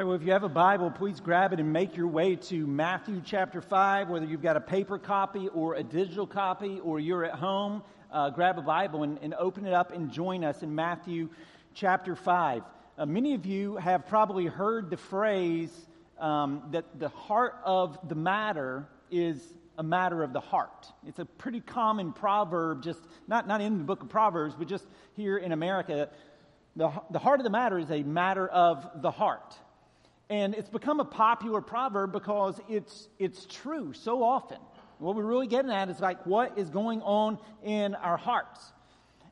right, well, if you have a Bible, please grab it and make your way to Matthew chapter 5, whether you've got a paper copy or a digital copy or you're at home. Uh, grab a Bible and, and, open it up and join us in Matthew chapter 5. Uh, many of you have probably heard the phrase um, that the heart of the matter is a matter of the heart. It's a pretty common proverb, just not, not in the book of Proverbs, but just here in America. The, the heart of the matter is a matter of the heart. And it's become a popular proverb because it's, it's true so often. What we're really getting at is like what is going on in our hearts.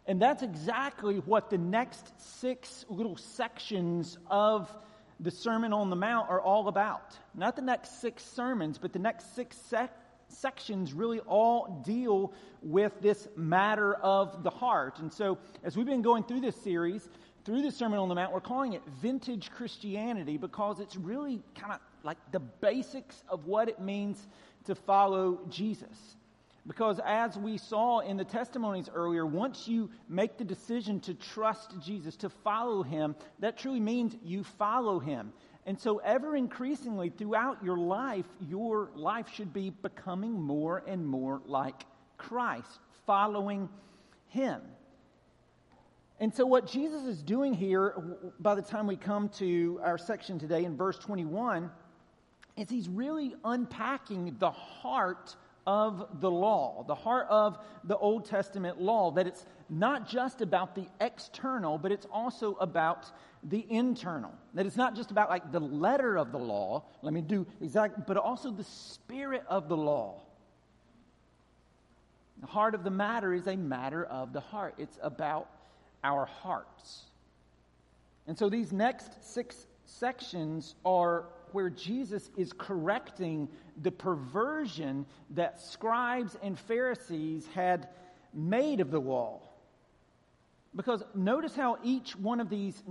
And that's exactly what the next six little sections of the Sermon on the Mount are all about. Not the next six sermons, but the next six sec- sections really all deal with this matter of the heart. And so, as we've been going through this series, through the Sermon on the Mount, we're calling it vintage Christianity because it's really kind of like the basics of what it means to follow Jesus. Because as we saw in the testimonies earlier, once you make the decision to trust Jesus, to follow him, that truly means you follow him. And so, ever increasingly throughout your life, your life should be becoming more and more like Christ, following him. And so, what Jesus is doing here, by the time we come to our section today in verse 21, is he's really unpacking the heart of the law, the heart of the Old Testament law, that it's not just about the external, but it's also about the internal. That it's not just about like the letter of the law, let me do exactly, but also the spirit of the law. The heart of the matter is a matter of the heart. It's about our hearts. And so these next six sections are where Jesus is correcting the perversion that scribes and Pharisees had made of the law. Because notice how each one of these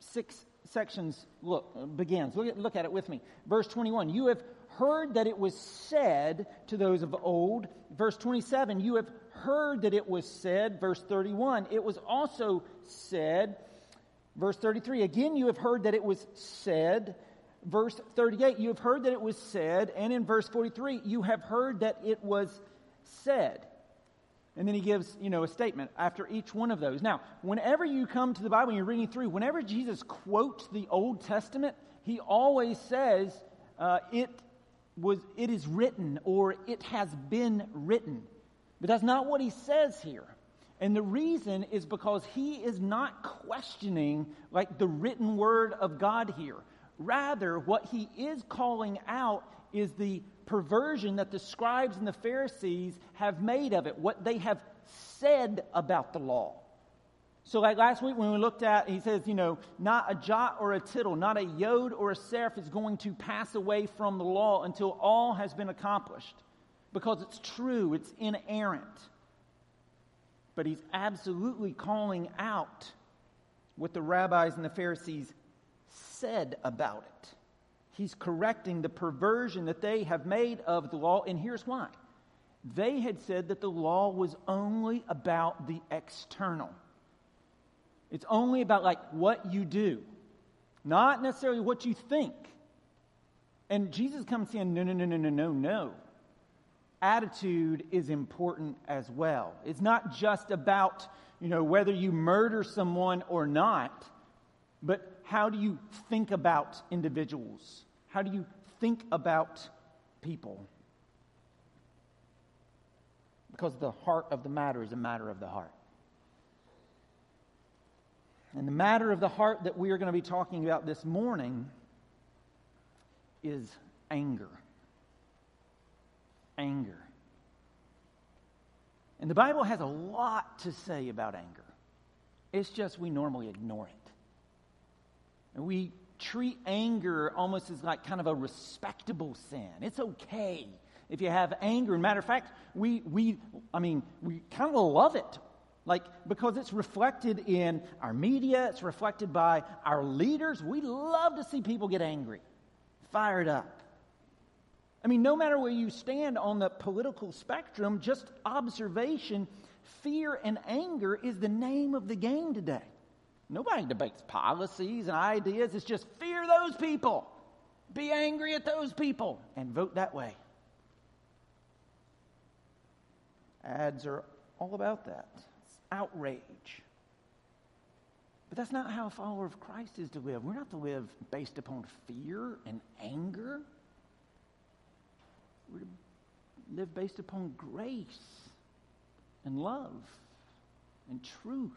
six sections look begins. Look at, look at it with me. Verse 21, you have heard that it was said to those of old. Verse 27, you have heard that it was said. Verse 31, it was also said. Verse 33, again, you have heard that it was said. Verse 38, you have heard that it was said. And in verse 43, you have heard that it was said. And then he gives, you know, a statement after each one of those. Now, whenever you come to the Bible and you're reading through, whenever Jesus quotes the Old Testament, he always says, uh, it was, it is written or it has been written. But that's not what he says here. And the reason is because he is not questioning like the written word of God here. Rather, what he is calling out is the perversion that the scribes and the Pharisees have made of it, what they have said about the law. So, like last week when we looked at, he says, you know, not a jot or a tittle, not a yod or a serif is going to pass away from the law until all has been accomplished because it's true, it's inerrant. But he's absolutely calling out what the rabbis and the Pharisees said about it. He's correcting the perversion that they have made of the law, and here's why. They had said that the law was only about the external. It's only about like what you do, not necessarily what you think. And Jesus comes saying, no, no, no, no, no, no, no attitude is important as well. It's not just about, you know, whether you murder someone or not, but how do you think about individuals? How do you think about people? Because the heart of the matter is a matter of the heart. And the matter of the heart that we are going to be talking about this morning is anger anger. And the Bible has a lot to say about anger. It's just we normally ignore it. And we treat anger almost as like kind of a respectable sin. It's okay if you have anger. Matter of fact, we, we I mean, we kind of love it. Like, because it's reflected in our media, it's reflected by our leaders. We love to see people get angry, fired up. I mean, no matter where you stand on the political spectrum, just observation, fear and anger is the name of the game today. Nobody debates policies and ideas. It's just fear those people, be angry at those people, and vote that way. Ads are all about that. It's outrage. But that's not how a follower of Christ is to live. We're not to live based upon fear and anger. We're to live based upon grace and love and truth.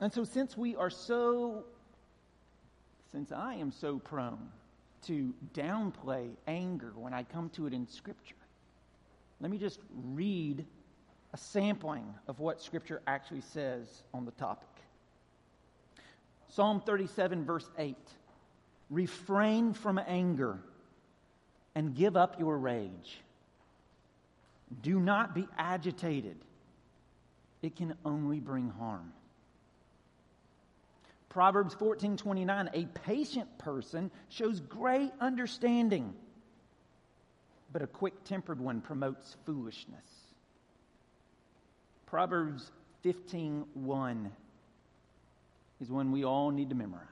And so, since we are so, since I am so prone to downplay anger when I come to it in Scripture, let me just read a sampling of what Scripture actually says on the topic. Psalm 37, verse 8 Refrain from anger and give up your rage. Do not be agitated, it can only bring harm. Proverbs 14:29 A patient person shows great understanding but a quick-tempered one promotes foolishness. Proverbs 15:1 is one we all need to memorize.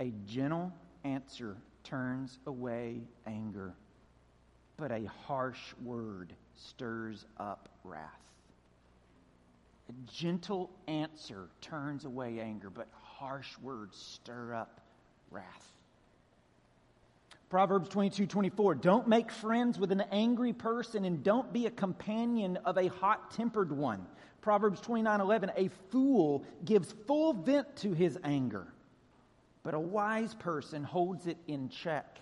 A gentle answer turns away anger, but a harsh word stirs up wrath. A gentle answer turns away anger, but harsh words stir up wrath. Proverbs 22 24. Don't make friends with an angry person and don't be a companion of a hot tempered one. Proverbs 29 11. A fool gives full vent to his anger, but a wise person holds it in check.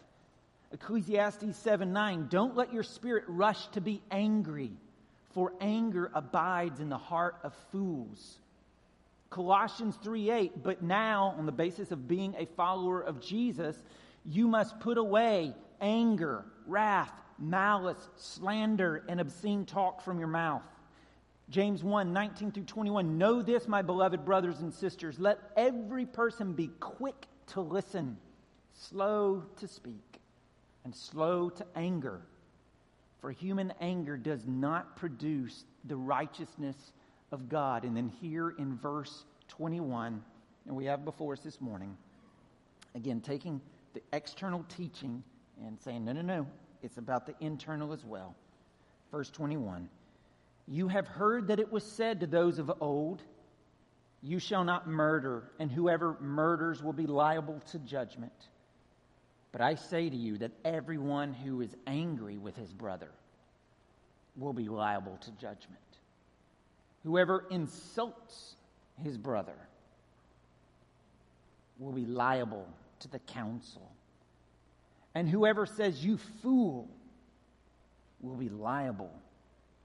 Ecclesiastes 7 9. Don't let your spirit rush to be angry, for anger abides in the heart of fools. Colossians 3 8. But now, on the basis of being a follower of Jesus, you must put away anger, wrath, malice, slander, and obscene talk from your mouth. James 1 19 through 21. Know this, my beloved brothers and sisters. Let every person be quick to listen, slow to speak, and slow to anger. For human anger does not produce the righteousness of God. And then here in verse 21, and we have before us this morning, again, taking the external teaching and saying, no, no, no, it's about the internal as well. Verse 21 You have heard that it was said to those of old, You shall not murder, and whoever murders will be liable to judgment. But I say to you that everyone who is angry with his brother will be liable to judgment. Whoever insults his brother will be liable to the council. And whoever says, You fool, will be liable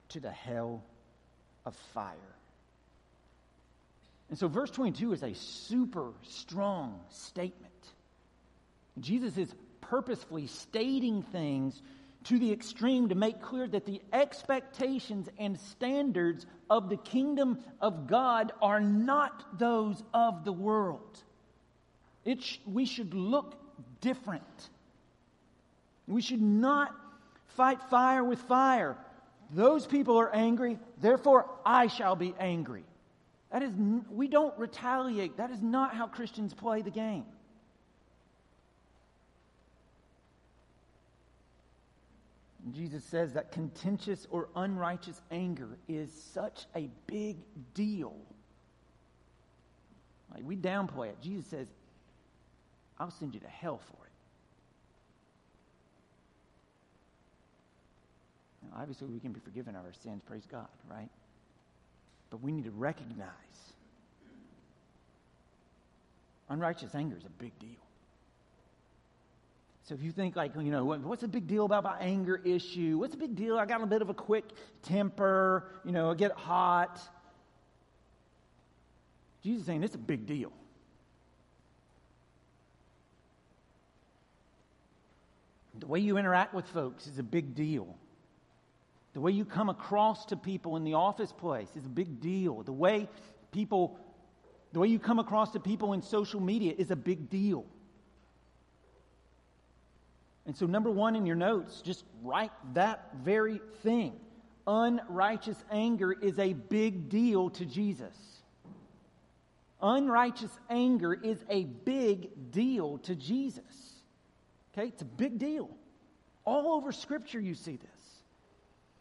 to the hell of fire. And so, verse 22 is a super strong statement. Jesus is purposefully stating things to the extreme to make clear that the expectations and standards of the kingdom of God are not those of the world. It sh- we should look different. We should not fight fire with fire. Those people are angry, therefore I shall be angry. That is, we don't retaliate. That is not how Christians play the game. Jesus says that contentious or unrighteous anger is such a big deal. Like we downplay it. Jesus says I'll send you to hell for it. Now, obviously, we can be forgiven of our sins, praise God, right? But we need to recognize unrighteous anger is a big deal. So if you think like, you know, what's the big deal about my anger issue? What's the big deal? I got a bit of a quick temper, you know, I get hot. Jesus saying it's a big deal. The way you interact with folks is a big deal. The way you come across to people in the office place is a big deal. The way people, the way you come across to people in social media is a big deal. And so, number one in your notes, just write that very thing. unrighteous anger is a big deal to Jesus. Unrighteous anger is a big deal to Jesus. Okay? It's a big deal. All over Scripture, you see this.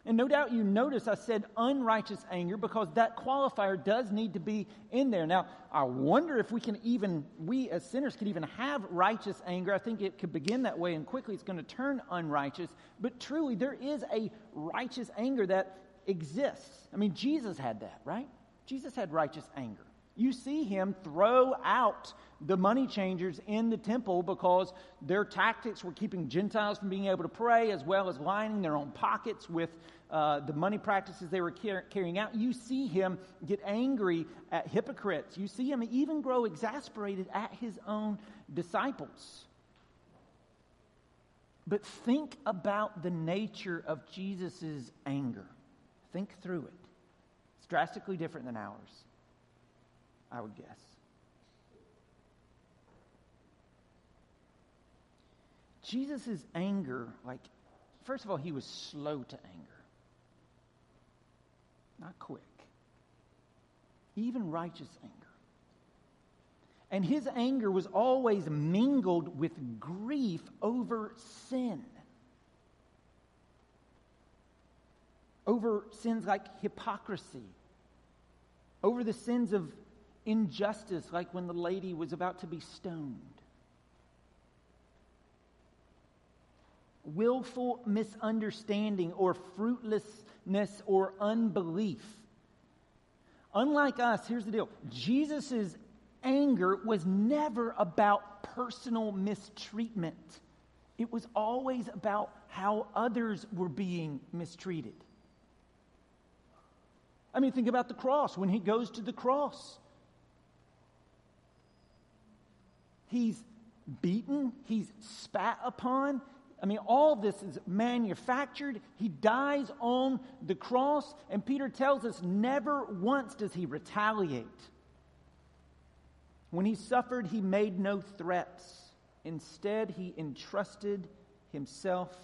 And no doubt you notice I said unrighteous anger because that qualifier does need to be in there. Now, I wonder if we can even, we as sinners can even have righteous anger. I think it could begin that way and quickly it's going to turn unrighteous. But truly, there is a righteous anger that exists. I mean, Jesus had that, right? Jesus had righteous anger. You see him throw out the money changers in the temple because their tactics were keeping Gentiles from being able to pray, as well as lining their own pockets with uh, the money practices they were car- carrying out. You see him get angry at hypocrites. You see him even grow exasperated at his own disciples. But think about the nature of Jesus' anger. Think through it. It's drastically different than ours. I would guess. Jesus' anger, like, first of all, he was slow to anger, not quick. Even righteous anger. And his anger was always mingled with grief over sin. Over sins like hypocrisy, over the sins of injustice, like when the lady was about to be stoned. Willful misunderstanding or fruitlessness or unbelief. Unlike us, here's the deal Jesus' anger was never about personal mistreatment, it was always about how others were being mistreated. I mean, think about the cross. When he goes to the cross, He's beaten, he's spat upon. I mean, all this is manufactured. He dies on the cross, and Peter tells us never once does he retaliate. When he suffered, he made no threats. Instead, he entrusted himself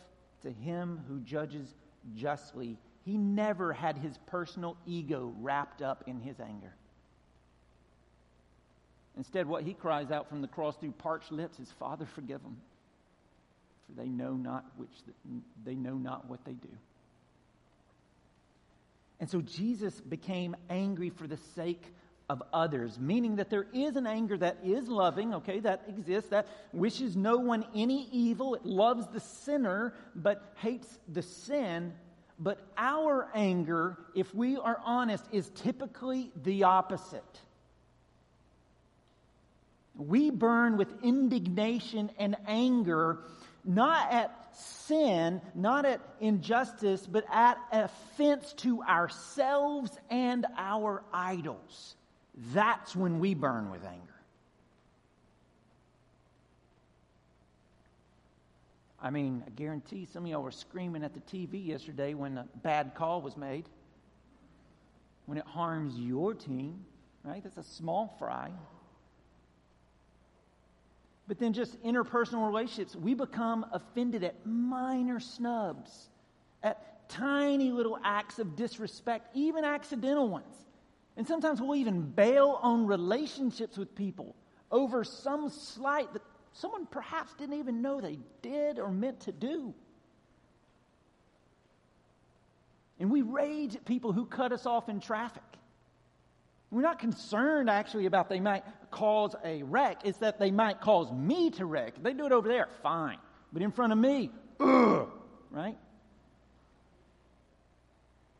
to him who judges justly. He never had his personal ego wrapped up in his anger. Instead, what he cries out from the cross through parched lips is, Father, forgive them, they know not which they know not what they do. And so Jesus became angry for the sake of others, meaning that there is an anger that is loving, okay, that exists, that wishes no one any evil. It loves the sinner, but hates the sin. But our anger, if we are honest, is typically the opposite. We burn with indignation and anger, not at sin, not at injustice, but at offense to ourselves and our idols. That's when we burn with anger. I mean, I guarantee some of y'all were screaming at the TV yesterday when a bad call was made. When it harms your team, right? That's a small fry. But then just interpersonal relationships, we become offended at minor snubs, at tiny little acts of disrespect, even accidental ones. And sometimes we'll even bail on relationships with people over some slight that someone perhaps didn't even know they did or meant to do. And we rage at people who cut us off in traffic. We're not concerned actually about they might cause a wreck. It's that they might cause me to wreck. They do it over there, fine. But in front of me, ugh, right?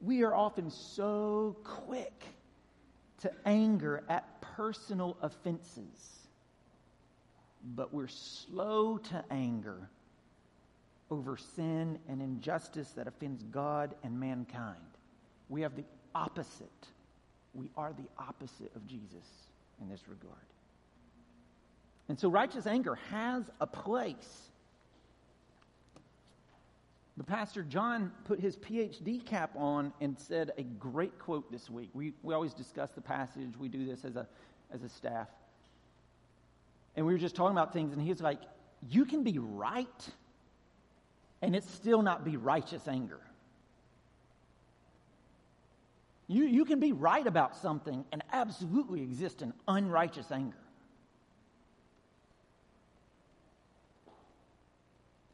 We are often so quick to anger at personal offenses, but we're slow to anger over sin and injustice that offends God and mankind. We have the opposite we are the opposite of Jesus in this regard. And so righteous anger has a place. The Pastor John put his PhD cap on and said a great quote this week. We, we always discuss the passage, we do this as a, as a staff. And we were just talking about things, and he's like, You can be right, and it still not be righteous anger. You, you can be right about something and absolutely exist in unrighteous anger.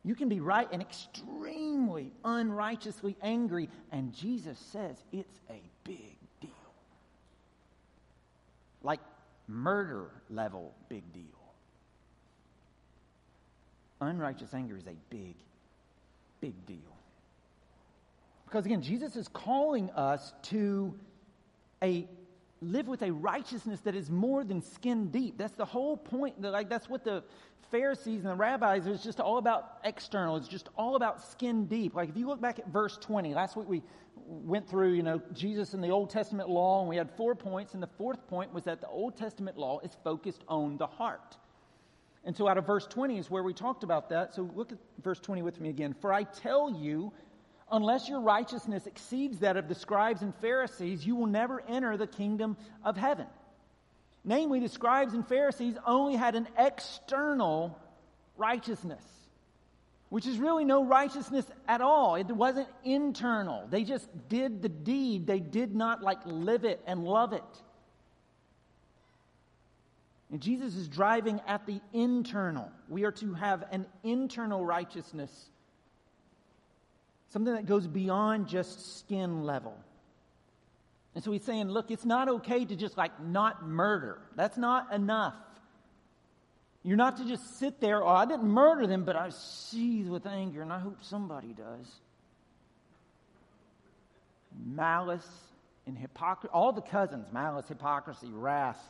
You can be right and extremely unrighteously angry, and Jesus says it's a big deal. Like murder level big deal. Unrighteous anger is a big, big deal. Because again, Jesus is calling us to a live with a righteousness that is more than skin deep. That's the whole point. Like that's what the Pharisees and the rabbis, was just all about external. It's just all about skin deep. Like if you look back at verse 20, last week we went through, you know, Jesus and the Old Testament law, and we had four points, and the fourth point was that the Old Testament law is focused on the heart. And so out of verse 20 is where we talked about that. So look at verse 20 with me again. For I tell you, unless your righteousness exceeds that of the scribes and Pharisees, you will never enter the kingdom of heaven. Namely, the scribes and Pharisees only had an external righteousness, which is really no righteousness at all. It wasn't internal. They just did the deed, they did not like live it and love it. And Jesus is driving at the internal. We are to have an internal righteousness, something that goes beyond just skin level. And so he's saying, look, it's not okay to just like not murder. That's not enough. You're not to just sit there, oh, I didn't murder them, but I seethe with anger, and I hope somebody does. Malice and hypocrisy, all the cousins, malice, hypocrisy, wrath,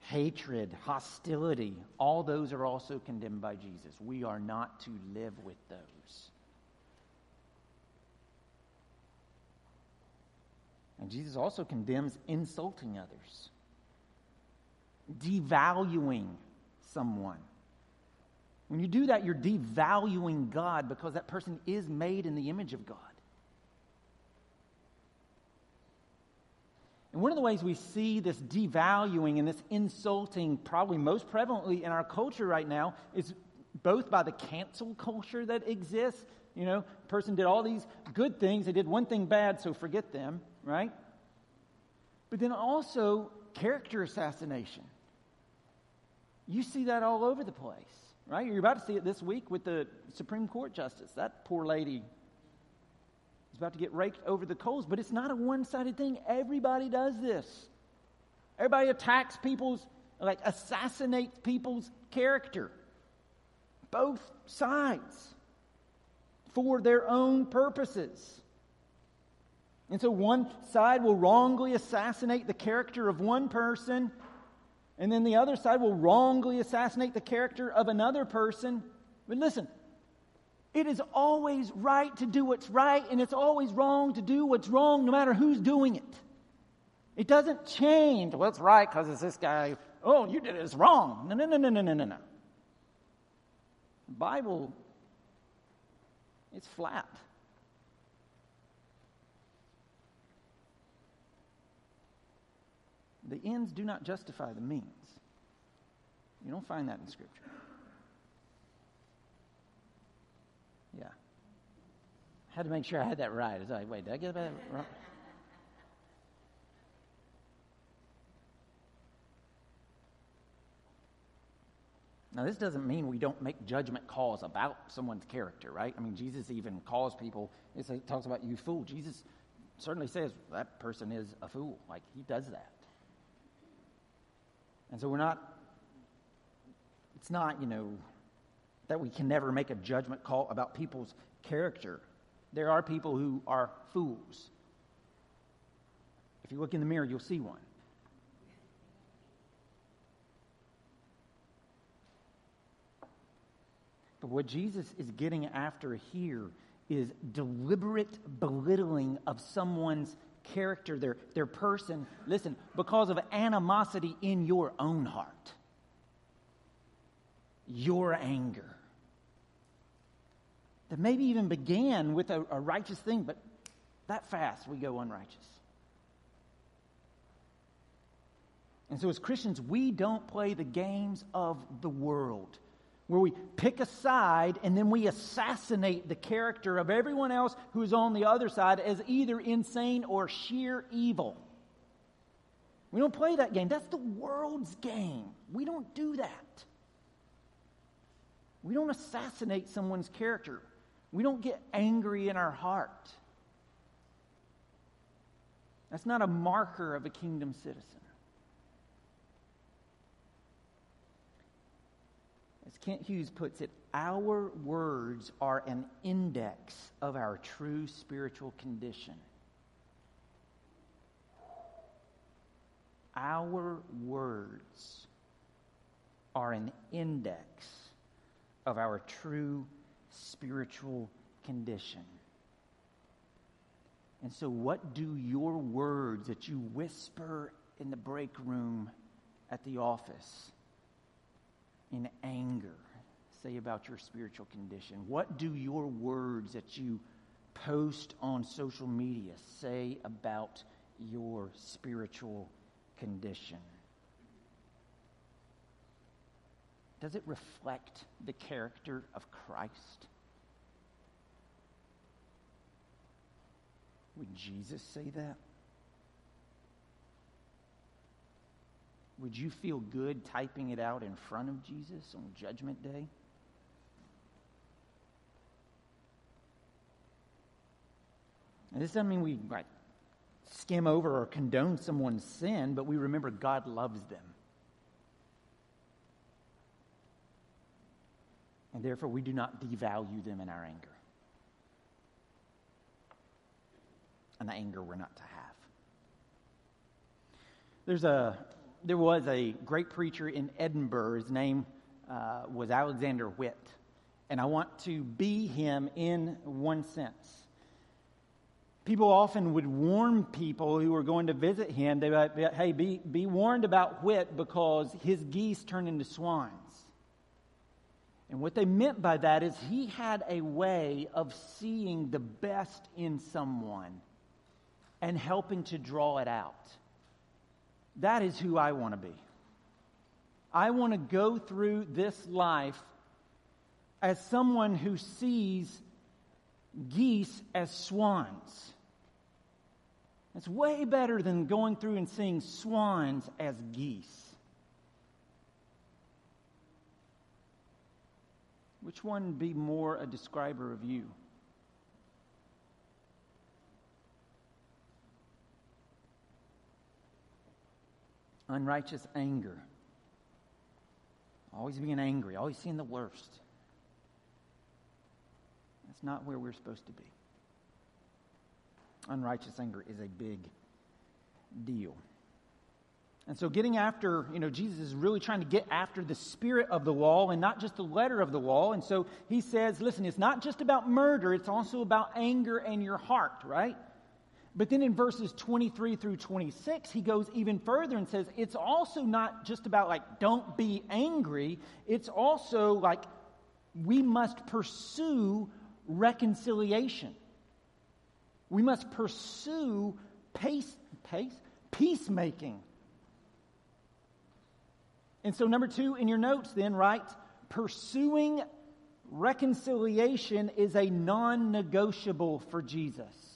hatred, hostility, all those are also condemned by Jesus. We are not to live with those. And Jesus also condemns insulting others, devaluing someone. When you do that, you're devaluing God because that person is made in the image of God. And one of the ways we see this devaluing and this insulting, probably most prevalently in our culture right now, is both by the cancel culture that exists. You know, person did all these good things, they did one thing bad, so forget them, right? But then also character assassination. You see that all over the place, right? You're about to see it this week with the Supreme Court justice. That poor lady is about to get raked over the coals, but it's not a one sided thing. Everybody does this. Everybody attacks people's, like, assassinates people's character. Both sides for their own purposes. And so one side will wrongly assassinate the character of one person, and then the other side will wrongly assassinate the character of another person. But listen, it is always right to do what's right, and it's always wrong to do what's wrong, no matter who's doing it. It doesn't change. Well, it's right because it's this guy. Oh, you did it. It's wrong. No, no, no, no, no, no, no, no. The Bible, it's flat. The ends do not justify the means. You don't find that in Scripture. Yeah. I had to make sure I had that right. I was like, wait, did I get that wrong? Now, this doesn't mean we don't make judgment calls about someone's character, right? I mean, Jesus even calls people, he talks about you fool. Jesus certainly says that person is a fool. Like, he does that. And so we're not, it's not, you know, that we can never make a judgment call about people's character. There are people who are fools. If you look in the mirror, you'll see one. But what Jesus is getting after here is deliberate belittling of someone's character, their, their person, listen, because of animosity in your own heart, your anger that maybe even began with a, a righteous thing, but that fast we go unrighteous. And so, as Christians, we don't play the games of the world. Where we pick a side and then we assassinate the character of everyone else who is on the other side as either insane or sheer evil. We don't play that game. That's the world's game. We don't do that. We don't assassinate someone's character. We don't get angry in our heart. That's not a marker of a kingdom citizen. As Kent Hughes puts it, our words are an index of our true spiritual condition. Our words are an index of our true spiritual condition. And so, what do your words that you whisper in the break room at the office in anger say about your spiritual condition? What do your words that you post on social media say about your spiritual condition? Does it reflect the character of Christ? Would Jesus say that? Would you feel good typing it out in front of Jesus on Judgment Day? And this doesn't mean we like, skim over or condone someone's sin, but we remember God loves them. And therefore, we do not devalue them in our anger. And the anger we're not to have. There's a, there was a great preacher in Edinburgh. His name uh, was Alexander Whyte. And I want to be him in one sense. People often would warn people who were going to visit him, they would, hey, be, be warned about Whytt because his geese turn into swines. And what they meant by that is he had a way of seeing the best in someone and helping to draw it out. That is who I want to be. I want to go through this life as someone who sees geese as swans. It's way better than going through and seeing swans as geese. Which one be more a describer of you? Unrighteous anger. Always being angry, always seeing the worst. That's not where we're supposed to be. Unrighteous anger is a big deal. And so, getting after, you know, Jesus is really trying to get after the spirit of the law and not just the letter of the law. And so he says, listen, it's not just about murder, it's also about anger and your heart, right? But then in verses 23 through 26, he goes even further and says, it's also not just about like, don't be angry. It's also like, we must pursue reconciliation. We must pursue pace, pace, peacemaking. And so, number two in your notes, then, right? Pursuing reconciliation is a non negotiable for Jesus.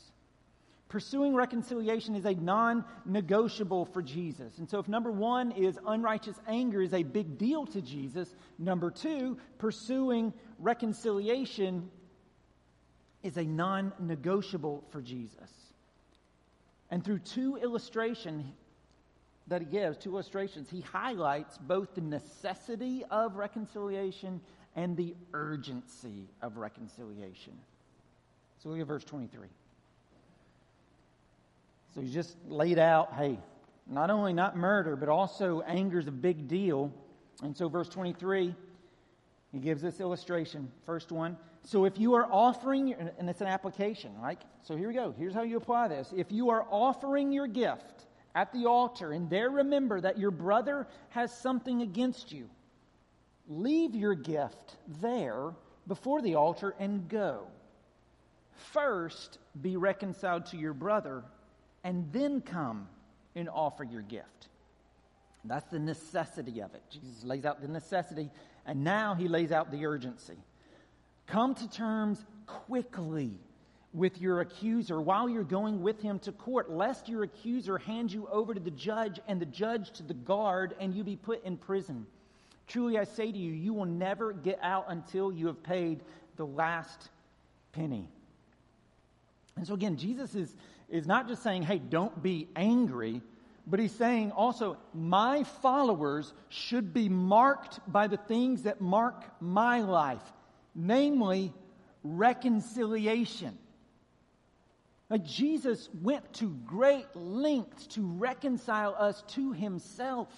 Pursuing reconciliation is a non negotiable for Jesus. And so, if number one is unrighteous anger is a big deal to Jesus, number two, pursuing reconciliation is a non negotiable for Jesus. And through two illustrations, that he gives, two illustrations, he highlights both the necessity of reconciliation and the urgency of reconciliation. So look at verse 23. So he's just laid out hey, not only not murder, but also anger is a big deal. And so, verse 23, he gives this illustration. First one. So, if you are offering, and it's an application, right? So, here we go. Here's how you apply this. If you are offering your gift, at the altar and there remember that your brother has something against you, leave your gift there before the altar and go. First, be reconciled to your brother, and then come and offer your gift. That's the necessity of it. Jesus lays out the necessity, and now he lays out the urgency. Come to terms quickly with your accuser while you're going with him to court, lest your accuser hand you over to the judge and the judge to the guard and you be put in prison. Truly, I say to you, you will never get out until you have paid the last penny. And so, again, Jesus is, is not just saying, hey, don't be angry, but he's saying also, my followers should be marked by the things that mark my life, namely reconciliation. Like Jesus went to great lengths to reconcile us to himself.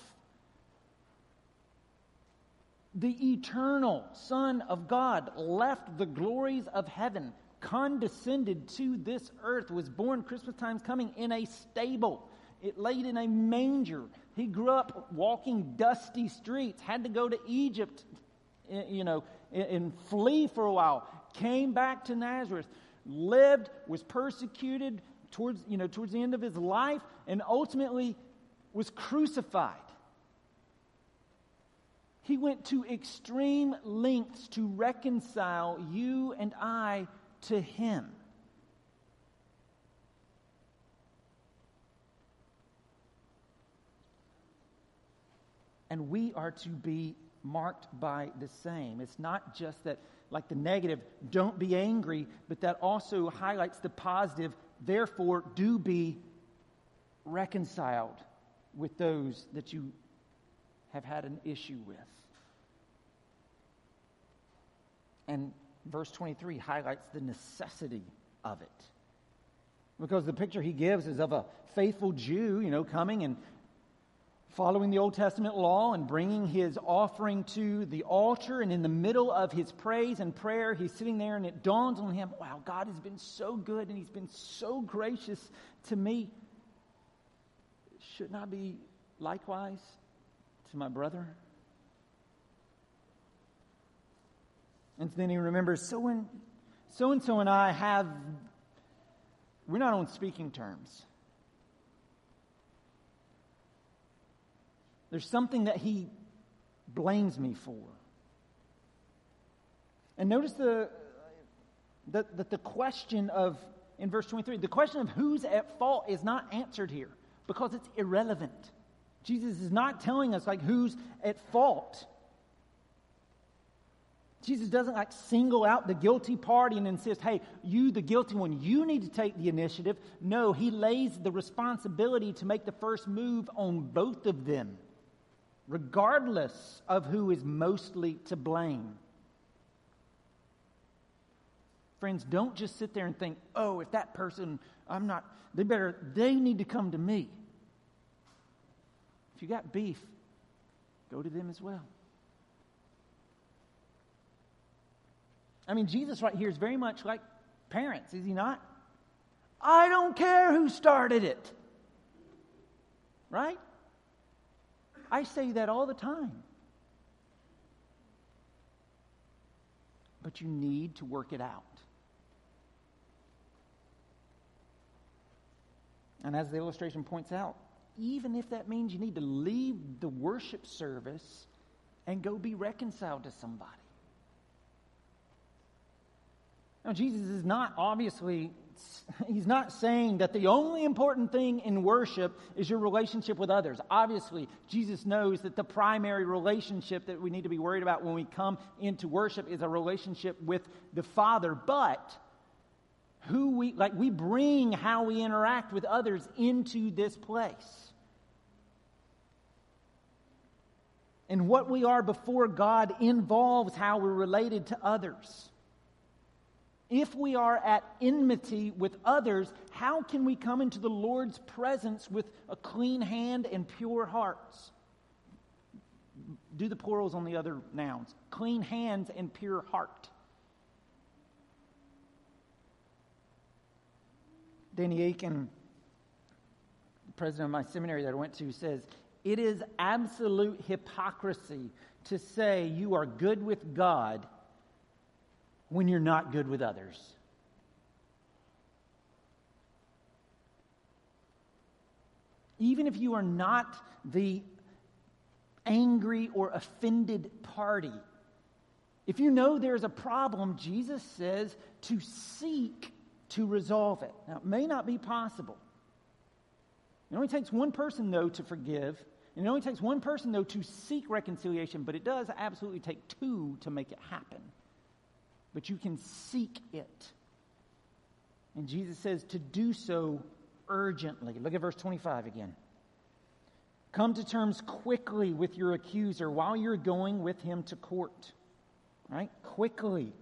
The eternal Son of God left the glories of heaven, condescended to this earth, was born Christmas time's coming in a stable. It laid in a manger. He grew up walking dusty streets, had to go to Egypt, eh, you know, and flee for a while, came back to Nazareth, lived, was persecuted towards, you know, towards the end of his life, and ultimately was crucified. He went to extreme lengths to reconcile you and I to Him. And we are to be marked by the same. It's not just that, like the negative, don't be angry, but that also highlights the positive, therefore, do be reconciled with those that you have had an issue with. And verse 23 highlights the necessity of it. Because the picture he gives is of a faithful Jew, you know, coming and following the Old Testament law and bringing his offering to the altar. And in the middle of his praise and prayer, he's sitting there and it dawns on him wow, God has been so good and he's been so gracious to me. Shouldn't I be likewise to my brother? And then he remembers, so and so and so and I have, we're not on speaking terms. There's something that he blames me for. And notice the, that, that the question of, in verse 23, the question of who's at fault is not answered here because it's irrelevant. Jesus is not telling us like who's at fault. Jesus doesn't like single out the guilty party and insist, hey, you, the guilty one, you need to take the initiative. No, he lays the responsibility to make the first move on both of them, regardless of who is mostly to blame. Friends, don't just sit there and think, oh, if that person, I'm not, they better, they need to come to me. If you got beef, go to them as well. I mean, Jesus right here is very much like parents, is he not? I don't care who started it. Right? I say that all the time. But you need to work it out. And as the illustration points out, even if that means you need to leave the worship service and go be reconciled to somebody. Now, Jesus is not obviously, he's not saying that the only important thing in worship is your relationship with others. Obviously, Jesus knows that the primary relationship that we need to be worried about when we come into worship is a relationship with the Father. But who we, like, we bring how we interact with others into this place. And what we are before God involves how we're related to others. If we are at enmity with others, how can we come into the Lord's presence with a clean hand and pure hearts? Do the plurals on the other nouns clean hands and pure heart. Danny the president of my seminary that I went to, says, It is absolute hypocrisy to say you are good with God when you're not good with others. Even if you are not the angry or offended party. If you know there's a problem, Jesus says to seek to resolve it. Now, it may not be possible. It only takes one person, though, to forgive. And it only takes one person, though, to seek reconciliation, but it does absolutely take two to make it happen. But you can seek it. And Jesus says to do so urgently. Look at verse 25 again. Come to terms quickly with your accuser while you're going with him to court. Right? Quickly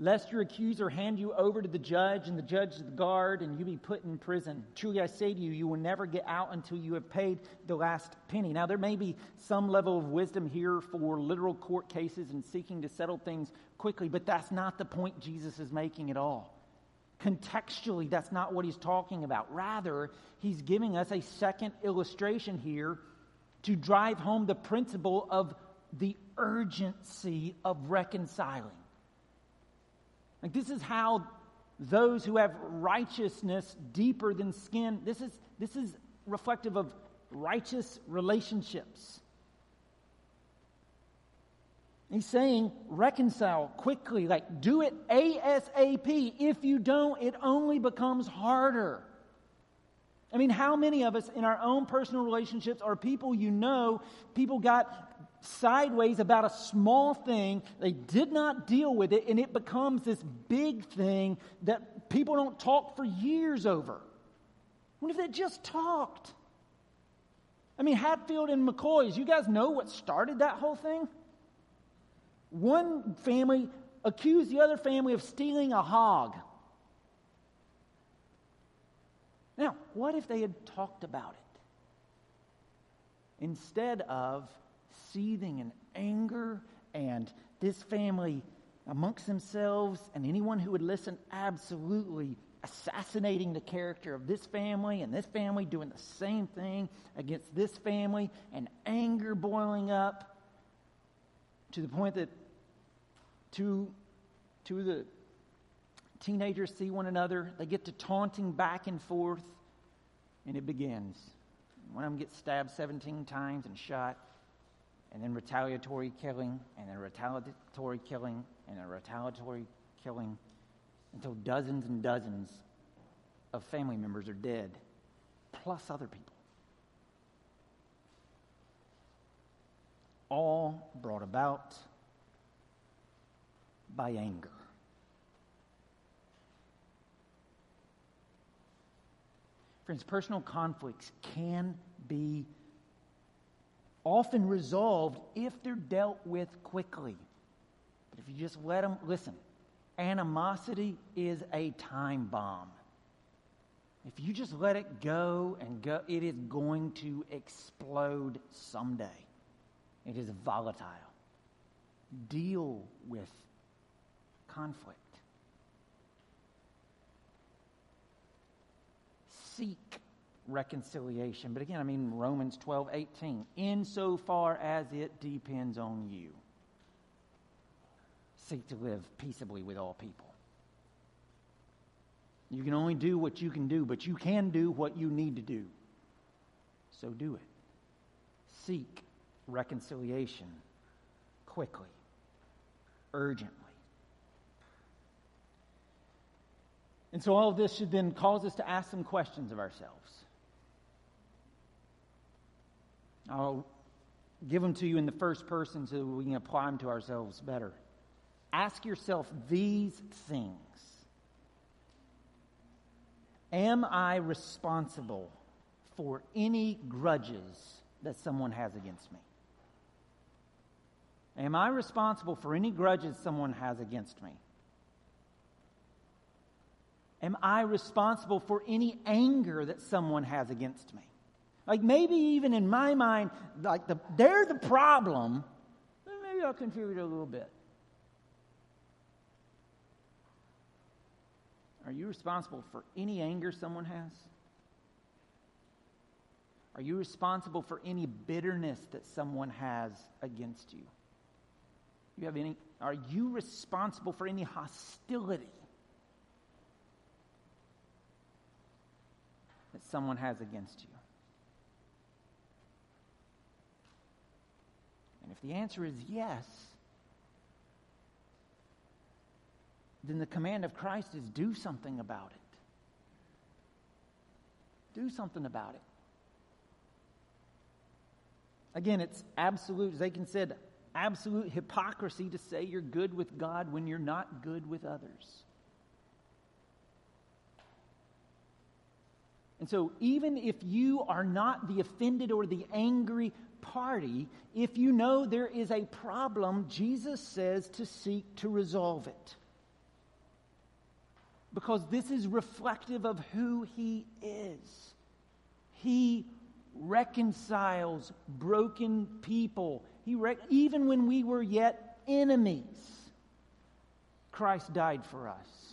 lest your accuser hand you over to the judge and the judge to the guard and you be put in prison. Truly I say to you, you will never get out until you have paid the last penny. Now, there may be some level of wisdom here for literal court cases and seeking to settle things quickly, but that's not the point Jesus is making at all. Contextually, that's not what he's talking about. Rather, he's giving us a second illustration here to drive home the principle of the urgency of reconciling. Like, this is how those who have righteousness deeper than skin, this is, this is reflective of righteous relationships. He's saying, reconcile quickly, like do it ASAP. If you don't, it only becomes harder. I mean, how many of us in our own personal relationships are people you know, people got sideways about a small thing. They did not deal with it, and it becomes this big thing that people don't talk for years over. What if they just talked? I mean, Hatfield and McCoys, you guys know what started that whole thing? One family accused the other family of stealing a hog. Now, what if they had talked about it? Instead of seething in anger and this family amongst themselves and anyone who would listen absolutely assassinating the character of this family and this family doing the same thing against this family and anger boiling up to the point that two, two of the teenagers see one another. They get to taunting back and forth and it begins. One of them gets stabbed 17 times and shot and then retaliatory killing, and then retaliatory killing, and then retaliatory killing, until dozens and dozens of family members are dead, plus other people. All brought about by anger. Friends, personal conflicts can be often resolved if they're dealt with quickly. But if you just let them, listen, animosity is a time bomb. If you just let it go and go, it is going to explode someday. It is volatile. Deal with conflict. Seek reconciliation. But again, I mean Romans 12, 18. Insofar as it depends on you, seek to live peaceably with all people. You can only do what you can do, but you can do what you need to do. So do it. Seek reconciliation quickly, urgently. And so all of this should then cause us to ask some questions of ourselves. I'll give them to you in the first person so we can apply them to ourselves better. Ask yourself these things Am I responsible for any grudges that someone has against me? Am I responsible for any grudges someone has against me? Am I responsible for any anger that someone has against me? Like maybe even in my mind, like the, they're the problem. Maybe I'll contribute a little bit. Are you responsible for any anger someone has? Are you responsible for any bitterness that someone has against you? You have any are you responsible for any hostility that someone has against you? And if the answer is yes, then the command of Christ is do something about it. Do something about it. Again, it's absolute, as Aiken said, absolute hypocrisy to say you're good with God when you're not good with others. And so, even if you are not the offended or the angry party, if you know there is a problem, Jesus says to seek to resolve it. Because this is reflective of who he is. He reconciles broken people. He re- even when we were yet enemies, Christ died for us.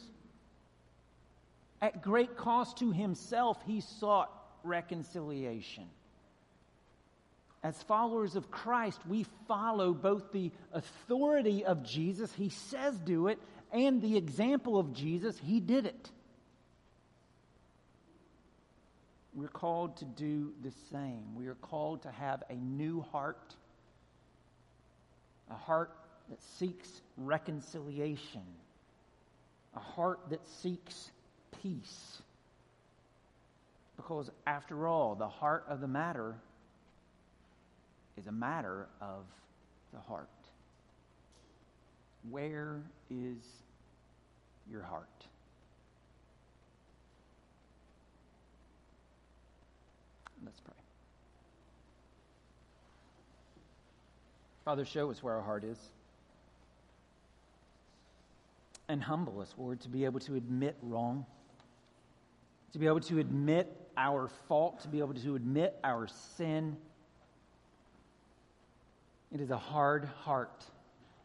At great cost to himself, he sought reconciliation. As followers of Christ, we follow both the authority of Jesus, he says do it, and the example of Jesus, he did it. We're called to do the same. We are called to have a new heart, a heart that seeks reconciliation, a heart that seeks peace. Because, after all, the heart of the matter is a matter of the heart. Where is your heart? Let's pray. Father, show us where our heart is. And humble us, Lord, to be able to admit wrong, to be able to admit our fault, to be able to admit our sin. It is a hard heart,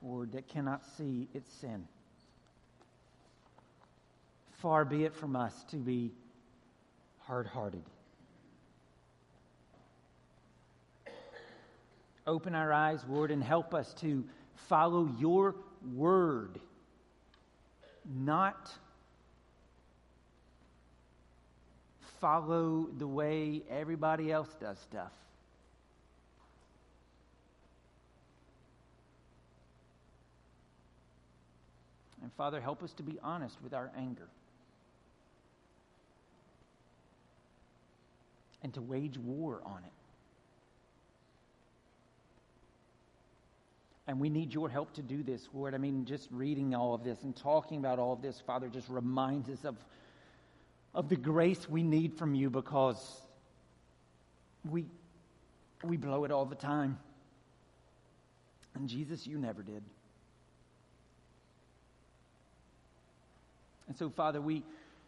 Lord, that cannot see its sin. Far be it from us to be hard hearted. Open our eyes, Lord, and help us to follow your word, not follow the way everybody else does stuff. And Father, help us to be honest with our anger. And to wage war on it. And we need your help to do this, Lord. I mean, just reading all of this and talking about all of this, Father, just reminds us of, of the grace we need from you because we, we blow it all the time. And Jesus, you never did. And so, Father, we,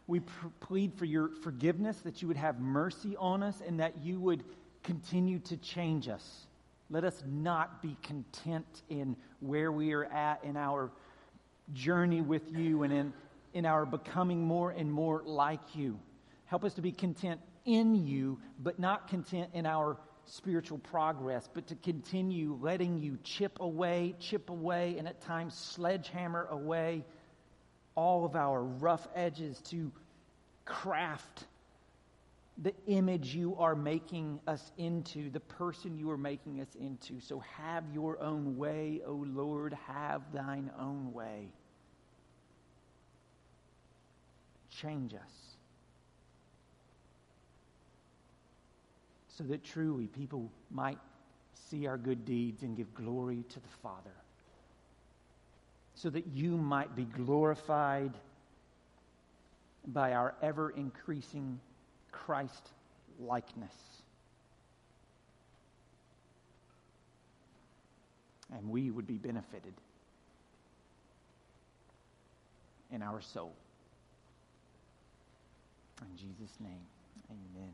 we plead for your forgiveness, that you would have mercy on us, and that you would continue to change us. Let us not be content in where we are at in our journey with you and in, in our becoming more and more like you. Help us to be content in you, but not content in our spiritual progress, but to continue letting you chip away, chip away, and at times sledgehammer away all of our rough edges to craft the image you are making us into, the person you are making us into. So have your own way, O Lord, have thine own way. Change us. So that truly people might see our good deeds and give glory to the Father. So that you might be glorified by our ever increasing Christ likeness. And we would be benefited in our soul. In Jesus' name, amen.